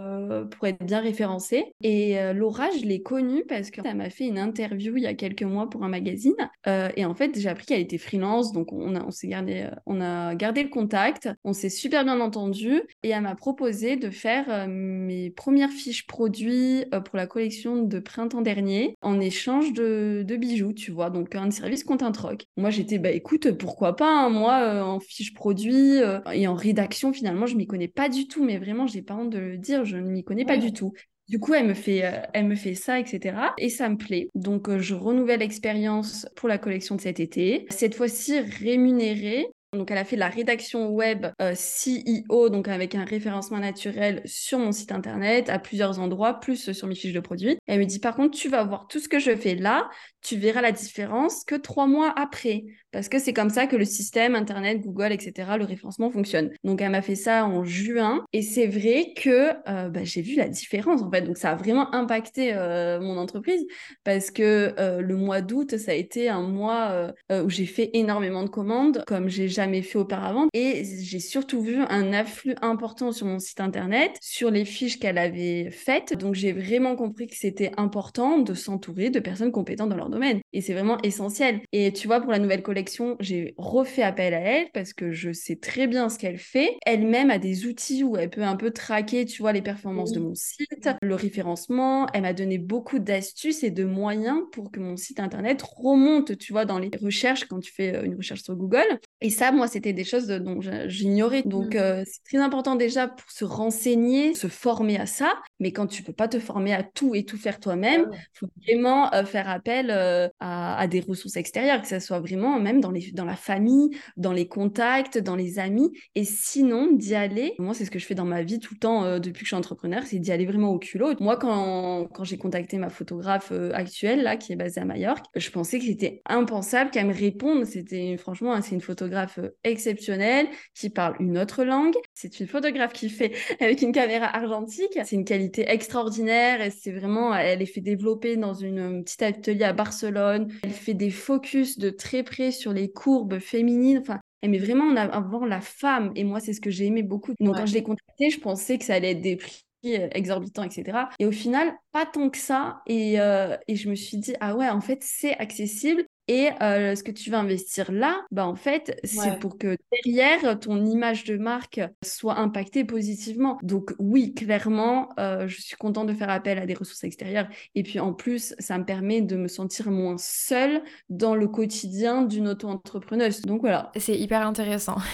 pour être bien référencée. Et Laura, je l'ai connue parce qu'elle m'a fait une interview il y a quelques mois pour un magazine. et en fait, j'ai appris qu'elle était freelance, donc on a, on s'est gardé, on a gardé le contact. On s'est super bien entendu et elle m'a proposé de faire mes premières fiches produits pour la collection de printemps dernier en échange de, bijoux, tu vois. Donc un service compte un troc. Moi j'étais, bah écoute, pourquoi pas, hein. moi euh, en fiche produit euh, et en rédaction finalement, je m'y connais pas du tout, mais vraiment, j'ai pas honte de le dire, je ne m'y connais pas du tout. Du coup, elle me fait, euh, elle me fait ça, etc. Et ça me plaît. Donc, je renouvelle l'expérience pour la collection de cet été. Cette fois-ci rémunérée donc, elle a fait la rédaction web euh, CEO, donc avec un référencement naturel sur mon site internet à plusieurs endroits, plus sur mes fiches de produits. Elle me dit, par contre, tu vas voir tout ce que je fais là, tu verras la différence que trois mois après, parce que c'est comme ça que le système internet, Google, etc., le référencement fonctionne. Donc, elle m'a fait ça en juin, et c'est vrai que euh, bah, j'ai vu la différence en fait. Donc, ça a vraiment impacté euh, mon entreprise parce que le mois d'août, ça a été un mois où j'ai fait énormément de commandes, comme j'ai jamais fait auparavant. Et j'ai surtout vu un afflux important sur mon site internet, sur les fiches qu'elle avait faites. Donc j'ai vraiment compris que c'était important de s'entourer de personnes compétentes dans leur domaine. Et c'est vraiment essentiel. Et tu vois, pour la nouvelle collection, j'ai refait appel à elle parce que je sais très bien ce qu'elle fait. Elle-même a des outils où elle peut un peu traquer, tu vois, les performances de mon site, le référencement. Elle m'a donné beaucoup d'astuces et de moyens pour que mon site internet remonte, tu vois, dans les recherches quand tu fais euh, une recherche sur Google. Et ça, moi, c'était des choses dont j'ignorais. Donc, mmh. euh, c'est très important déjà pour se renseigner, se former à ça. Mais quand tu peux pas te former à tout et tout faire toi-même, il faut vraiment euh, faire appel euh, à, des ressources extérieures, que ce soit vraiment même dans, les, dans la famille, dans les contacts, dans les amis. Et sinon, d'y aller, moi, c'est ce que je fais dans ma vie tout le temps depuis que je suis entrepreneur, c'est d'y aller vraiment au culot. Moi, quand, quand j'ai contacté ma photographe actuelle, là, qui est basée à Majorque, je pensais que c'était impensable qu'elle me réponde. C'était franchement, c'est une photographe exceptionnelle qui parle une autre langue. C'est une photographe qui fait avec une caméra argentique. C'est une qualité extraordinaire et c'est vraiment, elle est fait développer dans une petite atelier à Barcelone. Elle fait des focus de très près sur les courbes féminines. Enfin, elle met vraiment en avant la femme. Et moi, c'est ce que j'ai aimé beaucoup. Donc, quand je l'ai contactée, je pensais que ça allait être des prix euh, exorbitants, etc. Et au final, pas tant que ça. Et, euh, et je me suis dit, ah ouais, en fait, c'est accessible. Et euh, ce que tu vas investir là, bah en fait, c'est pour que derrière, ton image de marque soit impactée positivement. Donc oui, clairement, euh, je suis contente de faire appel à des ressources extérieures. Et puis en plus, ça me permet de me sentir moins seule dans le quotidien d'une auto-entrepreneuse. Donc voilà. C'est hyper intéressant.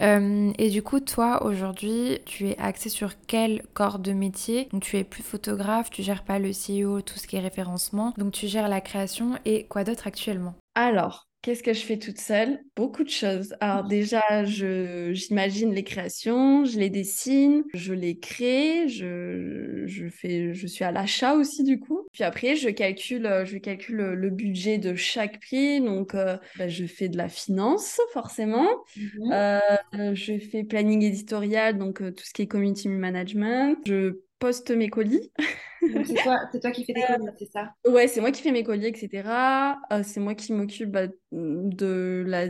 Euh, et du coup, toi, aujourd'hui, tu es axée sur quel corps de métier? Donc tu es plus photographe, tu gères pas le CEO, tout ce qui est référencement. Donc tu gères la création et quoi d'autre actuellement? Alors, Qu'est-ce que je fais toute seule? Beaucoup de choses. Alors déjà, je, j'imagine les créations, je les dessine, je les crée, je, je, fais, je suis à l'achat aussi du coup. Puis après, je calcule, je calcule le budget de chaque prix. Donc, euh, bah, je fais de la finance forcément. Mhm. Euh, je fais planning éditorial, donc euh, tout ce qui est community management. Je poste mes colis. c'est toi, toi, qui fais tes colis, c'est ça? Ouais, c'est moi qui fais mes colis, etc. c'est moi qui m'occupe bah, de la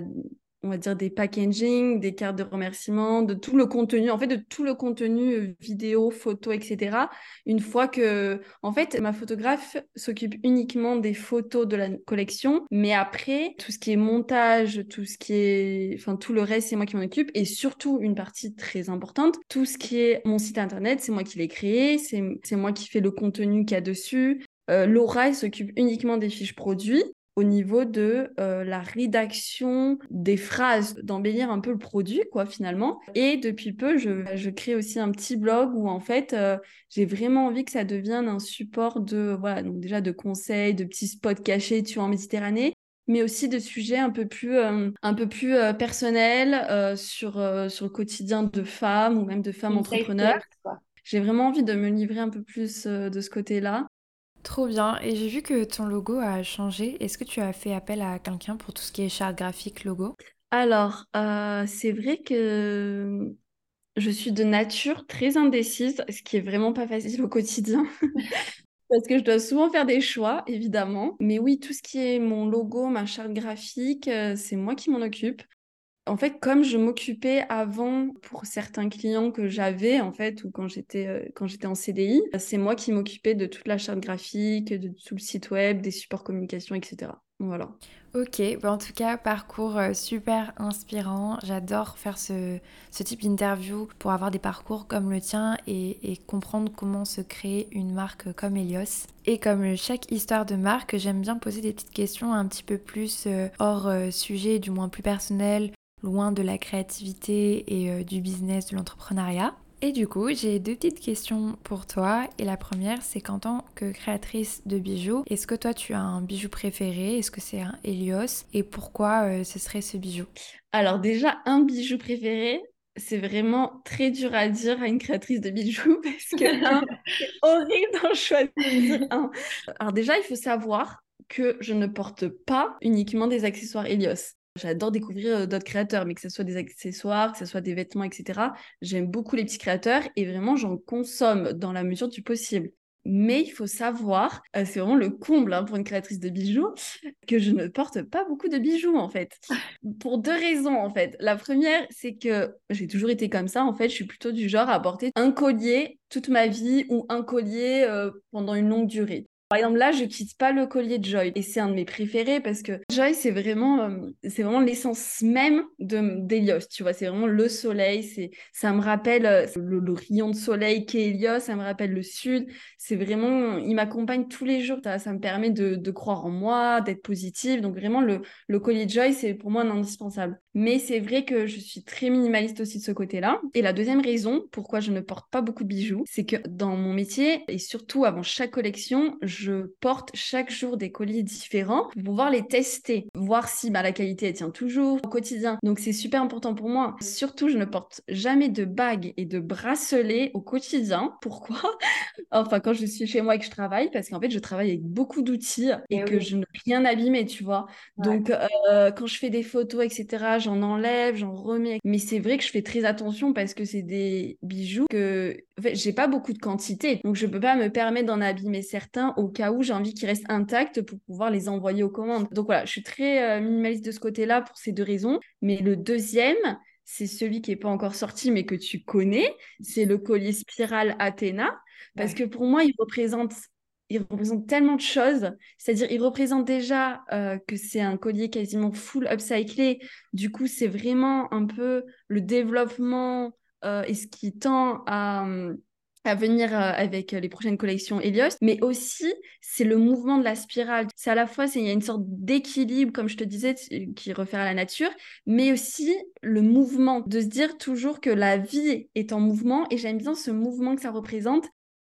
on va dire des packaging, des cartes de remerciement, de tout le contenu, en fait, de tout le contenu euh, vidéo, photo, etc. Une fois que, en fait, ma photographe s'occupe uniquement des photos de la collection, mais après, tout ce qui est montage, tout ce qui est, enfin, tout le reste, c'est moi qui m'en occupe, et surtout une partie très importante, tout ce qui est mon site internet, c'est moi qui l'ai créé, c'est moi qui fais le contenu qu'il y a dessus, euh, Laura, s'occupe uniquement des fiches produits au niveau de euh, la rédaction des phrases, d'embellir un peu le produit, quoi, finalement. Et depuis peu, je, je crée aussi un petit blog où, en fait, euh, j'ai vraiment envie que ça devienne un support de, voilà, donc déjà de conseils, de petits spots cachés, tu vois, en Méditerranée, mais aussi de sujets un peu plus, euh, un peu plus personnels sur, sur le quotidien de femmes ou même de femmes entrepreneurs. J'ai vraiment envie de me livrer un peu plus de ce côté-là. Trop bien. Et j'ai vu que ton logo a changé. Est-ce que tu as fait appel à quelqu'un pour tout ce qui est charte graphique, logo? Alors, euh, c'est vrai que je suis de nature très indécise, ce qui est vraiment pas facile au quotidien. Parce que je dois souvent faire des choix, évidemment. Mais oui, tout ce qui est mon logo, ma charte graphique, euh, c'est moi qui m'en occupe en fait, comme je m'occupais avant pour certains clients que j'avais, en fait, ou quand j'étais euh, en CDI, c'est moi qui m'occupais de toute la charte graphique, de tout le site web, des supports communication, etc. Voilà. Ok, bah, en tout cas, parcours euh, super inspirant. J'adore faire ce, type d'interview pour avoir des parcours comme le tien et, et, comprendre comment se créer une marque comme Elios. Et comme chaque histoire de marque, j'aime bien poser des petites questions un petit peu plus euh, hors sujet, du moins plus personnel, loin de la créativité et euh, du business, de l'entrepreneuriat. Et du coup, j'ai deux petites questions pour toi. Et la première, c'est qu'en tant que créatrice de bijoux, est-ce que toi tu as un bijou préféré? Est-ce que c'est un Helios? Et pourquoi euh, ce serait ce bijou? Alors déjà, un bijou préféré, c'est vraiment très dur à dire à une créatrice de bijoux parce que c'est horrible d'en choisir un. Alors déjà, il faut savoir que je ne porte pas uniquement des accessoires Helios. J'adore découvrir euh, d'autres créateurs, mais que ce soit des accessoires, que ce soit des vêtements, etc. J'aime beaucoup les petits créateurs et vraiment j'en consomme dans la mesure du possible. Mais il faut savoir, euh, c'est vraiment le comble hein, pour une créatrice de bijoux, que je ne porte pas beaucoup de bijoux en fait. Pour deux raisons en fait. La première, c'est que j'ai toujours été comme ça en fait. Je suis plutôt du genre à porter un collier toute ma vie ou un collier euh, pendant une longue durée. Par exemple, là, je quitte pas le collier de Joy et c'est un de mes préférés parce que Joy, c'est vraiment, euh, c'est vraiment l'essence même de d'Elios. Tu vois, c'est vraiment le soleil. C'est, ça me rappelle euh, le, rayon de soleil qu'est Elios. Ça me rappelle le sud. C'est vraiment, il m'accompagne tous les jours. Ça me permet de, de, croire en moi, d'être positive. Donc vraiment, le, le collier de Joy, c'est pour moi un indispensable. Mais c'est vrai que je suis très minimaliste aussi de ce côté-là. Et la deuxième raison pourquoi je ne porte pas beaucoup de bijoux, c'est que dans mon métier et surtout avant chaque collection, je porte chaque jour des colliers différents pour pouvoir les tester, voir si bah, la qualité elle tient toujours au quotidien. Donc c'est super important pour moi. Surtout, je ne porte jamais de bagues et de bracelets au quotidien. Pourquoi? Enfin, quand je suis chez moi et que je travaille, parce qu'en fait, je travaille avec beaucoup d'outils et, eh que je ne peux rien abîmer, tu vois. Donc, euh, quand je fais des photos, etc., j'en enlève, j'en remets. Mais c'est vrai que je fais très attention parce que c'est des bijoux que en fait, j'ai pas beaucoup de quantité. Donc, je peux pas me permettre d'en abîmer certains au cas où j'ai envie qu'ils restent intacts pour pouvoir les envoyer aux commandes. Donc, voilà, je suis très euh, minimaliste de ce côté-là pour ces deux raisons. Mais le deuxième, c'est celui qui n'est pas encore sorti, mais que tu connais. C'est le collier spirale Athéna. Parce que pour moi, il représente il représente tellement de choses. C'est-à-dire, il représente déjà euh, que c'est un collier quasiment full upcyclé. Du coup, c'est vraiment un peu le développement euh, et ce qui tend à, venir euh, avec les prochaines collections Helios, mais aussi c'est le mouvement de la spirale. C'est à la fois, il y a une sorte d'équilibre, comme je te disais, qui réfère à la nature, mais aussi le mouvement, de se dire toujours que la vie est en mouvement, et j'aime bien ce mouvement que ça représente,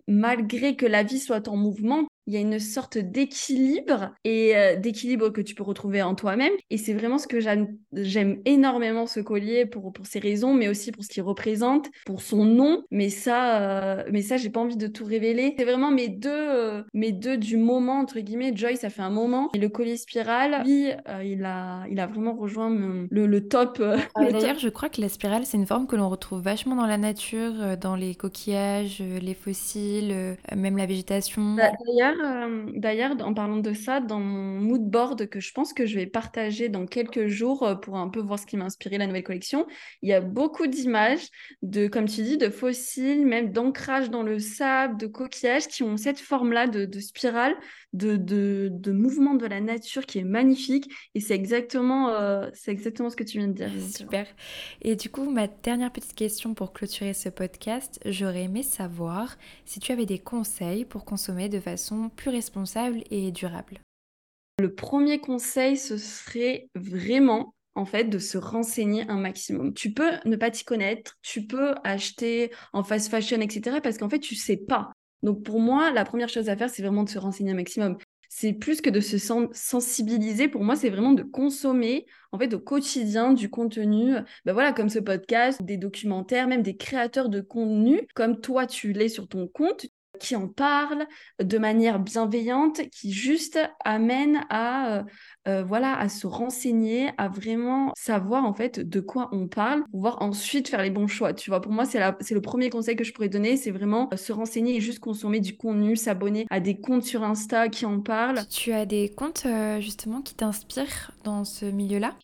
malgré que la vie soit en mouvement, il y a une sorte d'équilibre et euh, d'équilibre que tu peux retrouver en toi-même. Et c'est vraiment ce que j'aime énormément ce collier pour, pour ces raisons, mais aussi pour ce qu'il représente, pour son nom. Mais ça, euh, mais ça, j'ai pas envie de tout révéler. C'est vraiment mes deux, euh, mes deux du moment entre guillemets. Joy, ça fait un moment. Et le collier spirale, lui, il a, il a vraiment rejoint le, le, top. D'ailleurs, je crois que la spirale, c'est une forme que l'on retrouve vachement dans la nature, dans les coquillages, les fossiles, même la végétation. Bah, d'ailleurs, euh, d'ailleurs, en parlant de ça, dans mon mood board que je pense que je vais partager dans quelques jours euh, pour un peu voir ce qui m'a inspiré la nouvelle collection, il y a beaucoup d'images de, comme tu dis, de fossiles, même d'ancrage dans le sable, de coquillages qui ont cette forme-là de, spirale, de, de, mouvement de la nature qui est magnifique. Et c'est exactement, euh, c'est exactement ce que tu viens de dire. Super. Et du coup, ma dernière petite question pour clôturer ce podcast, j'aurais aimé savoir si tu avais des conseils pour consommer de façon plus responsable et durable Le premier conseil, ce serait vraiment en fait de se renseigner un maximum. Tu peux ne pas t'y connaître, tu peux acheter en fast fashion, etc. parce qu'en fait, tu sais pas. Donc pour moi, la première chose à faire, c'est vraiment de se renseigner un maximum. C'est plus que de se sensibiliser. Pour moi, c'est vraiment de consommer en fait au quotidien du contenu. Ben voilà, comme ce podcast, des documentaires, même des créateurs de contenu, comme toi tu l'es sur ton compte qui en parle de manière bienveillante, qui juste amène à, euh, euh, voilà, à se renseigner, à vraiment savoir en fait de quoi on parle, pour pouvoir ensuite faire les bons choix. Tu vois, pour moi, c'est, c'est le premier conseil que je pourrais donner, c'est vraiment euh, se renseigner et juste consommer du contenu, s'abonner à des comptes sur Insta qui en parlent. Tu as des comptes justement qui t'inspirent dans ce milieu-là?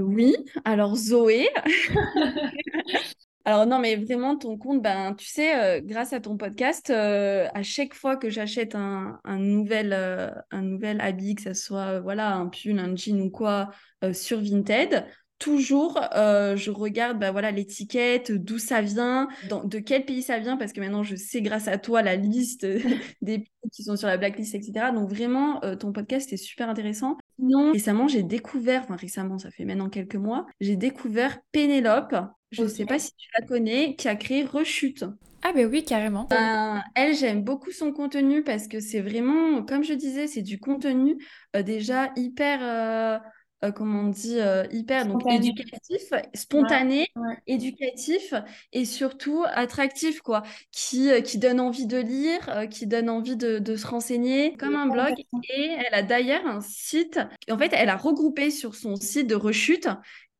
Oui, alors Zoé. Alors non, mais vraiment, ton compte, ben, tu sais, euh, grâce à ton podcast, euh, à chaque fois que j'achète un, nouvel, euh, un nouvel habit, que ce soit voilà, un pull, un jean ou quoi, sur Vinted, toujours, je regarde ben, voilà, l'étiquette, d'où ça vient, de quel pays ça vient, parce que maintenant, je sais grâce à toi la liste des pays qui sont sur la blacklist, etc. Donc vraiment, ton podcast est super intéressant. Non, récemment, j'ai découvert, enfin récemment, ça fait maintenant quelques mois, j'ai découvert Pénélope je ne sais pas si tu la connais, qui a créé Rechute. Ah ben oui, carrément. Ben, elle, j'aime beaucoup son contenu parce que c'est vraiment, comme je disais, c'est du contenu euh, déjà hyper, euh, euh, comment on dit, hyper donc éducatif, spontané, éducatif et surtout attractif, quoi, qui, qui donne envie de lire, qui donne envie de, de se renseigner, comme un blog. Et elle a d'ailleurs un site, en fait, elle a regroupé sur son site de rechute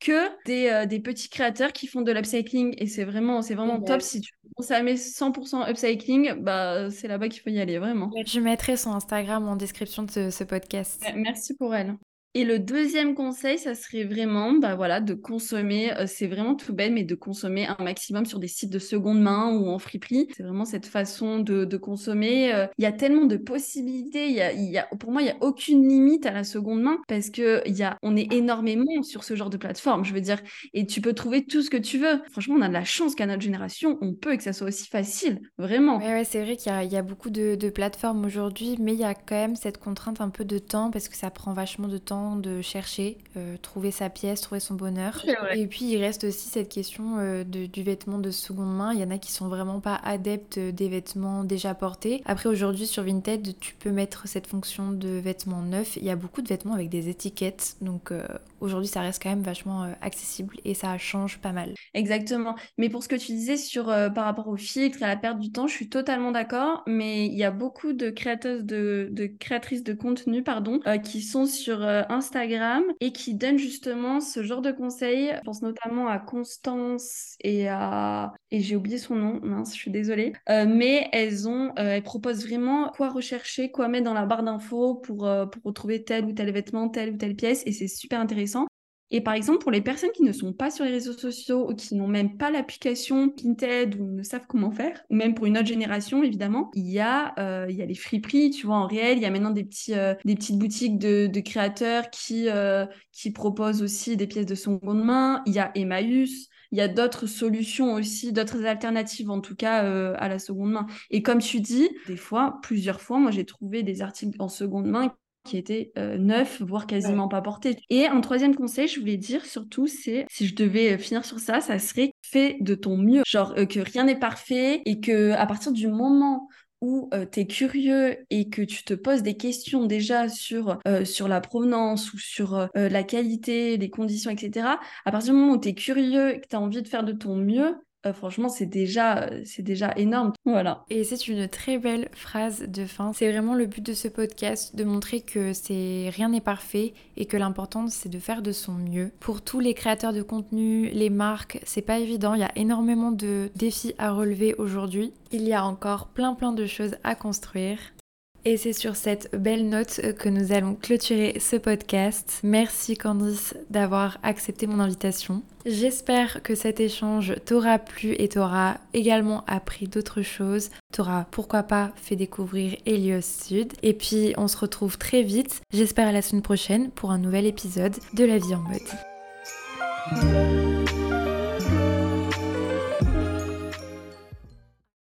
que des, euh, des, petits créateurs qui font de l'upcycling. Et c'est vraiment c'est vraiment top. Si tu consommes 100% upcycling bah c'est là-bas qu'il faut y aller vraiment. Je mettrai son Instagram en description de ce podcast. Merci pour elle et le deuxième conseil, ça serait vraiment bah voilà, de consommer, euh, c'est vraiment tout bête, mais de consommer un maximum sur des sites de seconde main ou en friperie. C'est vraiment cette façon de, consommer. Euh, il y a tellement de possibilités. Il y y a, pour moi, il n'y a aucune limite à la seconde main parce que est énormément sur ce genre de plateforme, je veux dire. Et tu peux trouver tout ce que tu veux. Franchement, on a de la chance qu'à notre génération, on peut et que ça soit aussi facile, vraiment. Ouais, ouais c'est vrai qu'il y, a, beaucoup de plateformes aujourd'hui, mais il y a quand même cette contrainte un peu de temps parce que ça prend vachement de temps de chercher, euh, trouver sa pièce, trouver son bonheur. Et puis il reste aussi cette question euh, du vêtement de seconde main. Il y en a qui sont vraiment pas adeptes des vêtements déjà portés. Après aujourd'hui sur Vinted, tu peux mettre cette fonction de vêtements neufs. Il y a beaucoup de vêtements avec des étiquettes, donc euh, aujourd'hui ça reste quand même vachement accessible et ça change pas mal. Exactement. Mais pour ce que tu disais sur par rapport au filtre et à la perte du temps, je suis totalement d'accord. Mais il y a beaucoup de créateuses de, de créatrices de contenu, pardon, qui sont sur Instagram et qui donne justement ce genre de conseils. Je pense notamment à Constance et à et j'ai oublié son nom, mince, je suis désolée. Euh, mais elles ont, euh, elles proposent vraiment quoi rechercher, quoi mettre dans la barre d'infos pour euh, pour retrouver tel ou tel vêtement, telle ou telle pièce et c'est super intéressant. Et par exemple, pour les personnes qui ne sont pas sur les réseaux sociaux ou qui n'ont même pas l'application Pinted ou ne savent comment faire, ou même pour une autre génération, évidemment, il y a, euh, il y a les friperies, tu vois, en réel. Il y a maintenant des, petits, euh, des petites boutiques de, de créateurs qui, euh, qui proposent aussi des pièces de seconde main. Il y a Emmaüs. Il y a d'autres solutions aussi, d'autres alternatives en tout cas à la seconde main. Et comme tu dis, des fois, plusieurs fois, moi j'ai trouvé des articles en seconde main qui était euh, neuf, voire quasiment pas porté. Et un troisième conseil, je voulais dire surtout, c'est si je devais euh, finir sur ça, ça serait fait de ton mieux. Genre euh, que rien n'est parfait et que à partir du moment où euh, tu es curieux et que tu te poses des questions déjà sur, euh, sur la provenance ou sur euh, la qualité, les conditions, etc., à partir du moment où tu es curieux et que tu as envie de faire de ton mieux, euh, franchement, c'est déjà, euh, c'est déjà énorme. Voilà. Et c'est une très belle phrase de fin. C'est vraiment le but de ce podcast, de montrer que c'est rien n'est parfait et que l'important c'est de faire de son mieux. Pour tous les créateurs de contenu, les marques, c'est pas évident. Il y a énormément de défis à relever aujourd'hui. Il y a encore plein plein de choses à construire. Et c'est sur cette belle note que nous allons clôturer ce podcast. Merci Candice d'avoir accepté mon invitation. J'espère que cet échange t'aura plu et t'aura également appris d'autres choses. T'aura pourquoi pas fait découvrir Helios Sud. Et puis on se retrouve très vite, j'espère à la semaine prochaine pour un nouvel épisode de La vie en mode.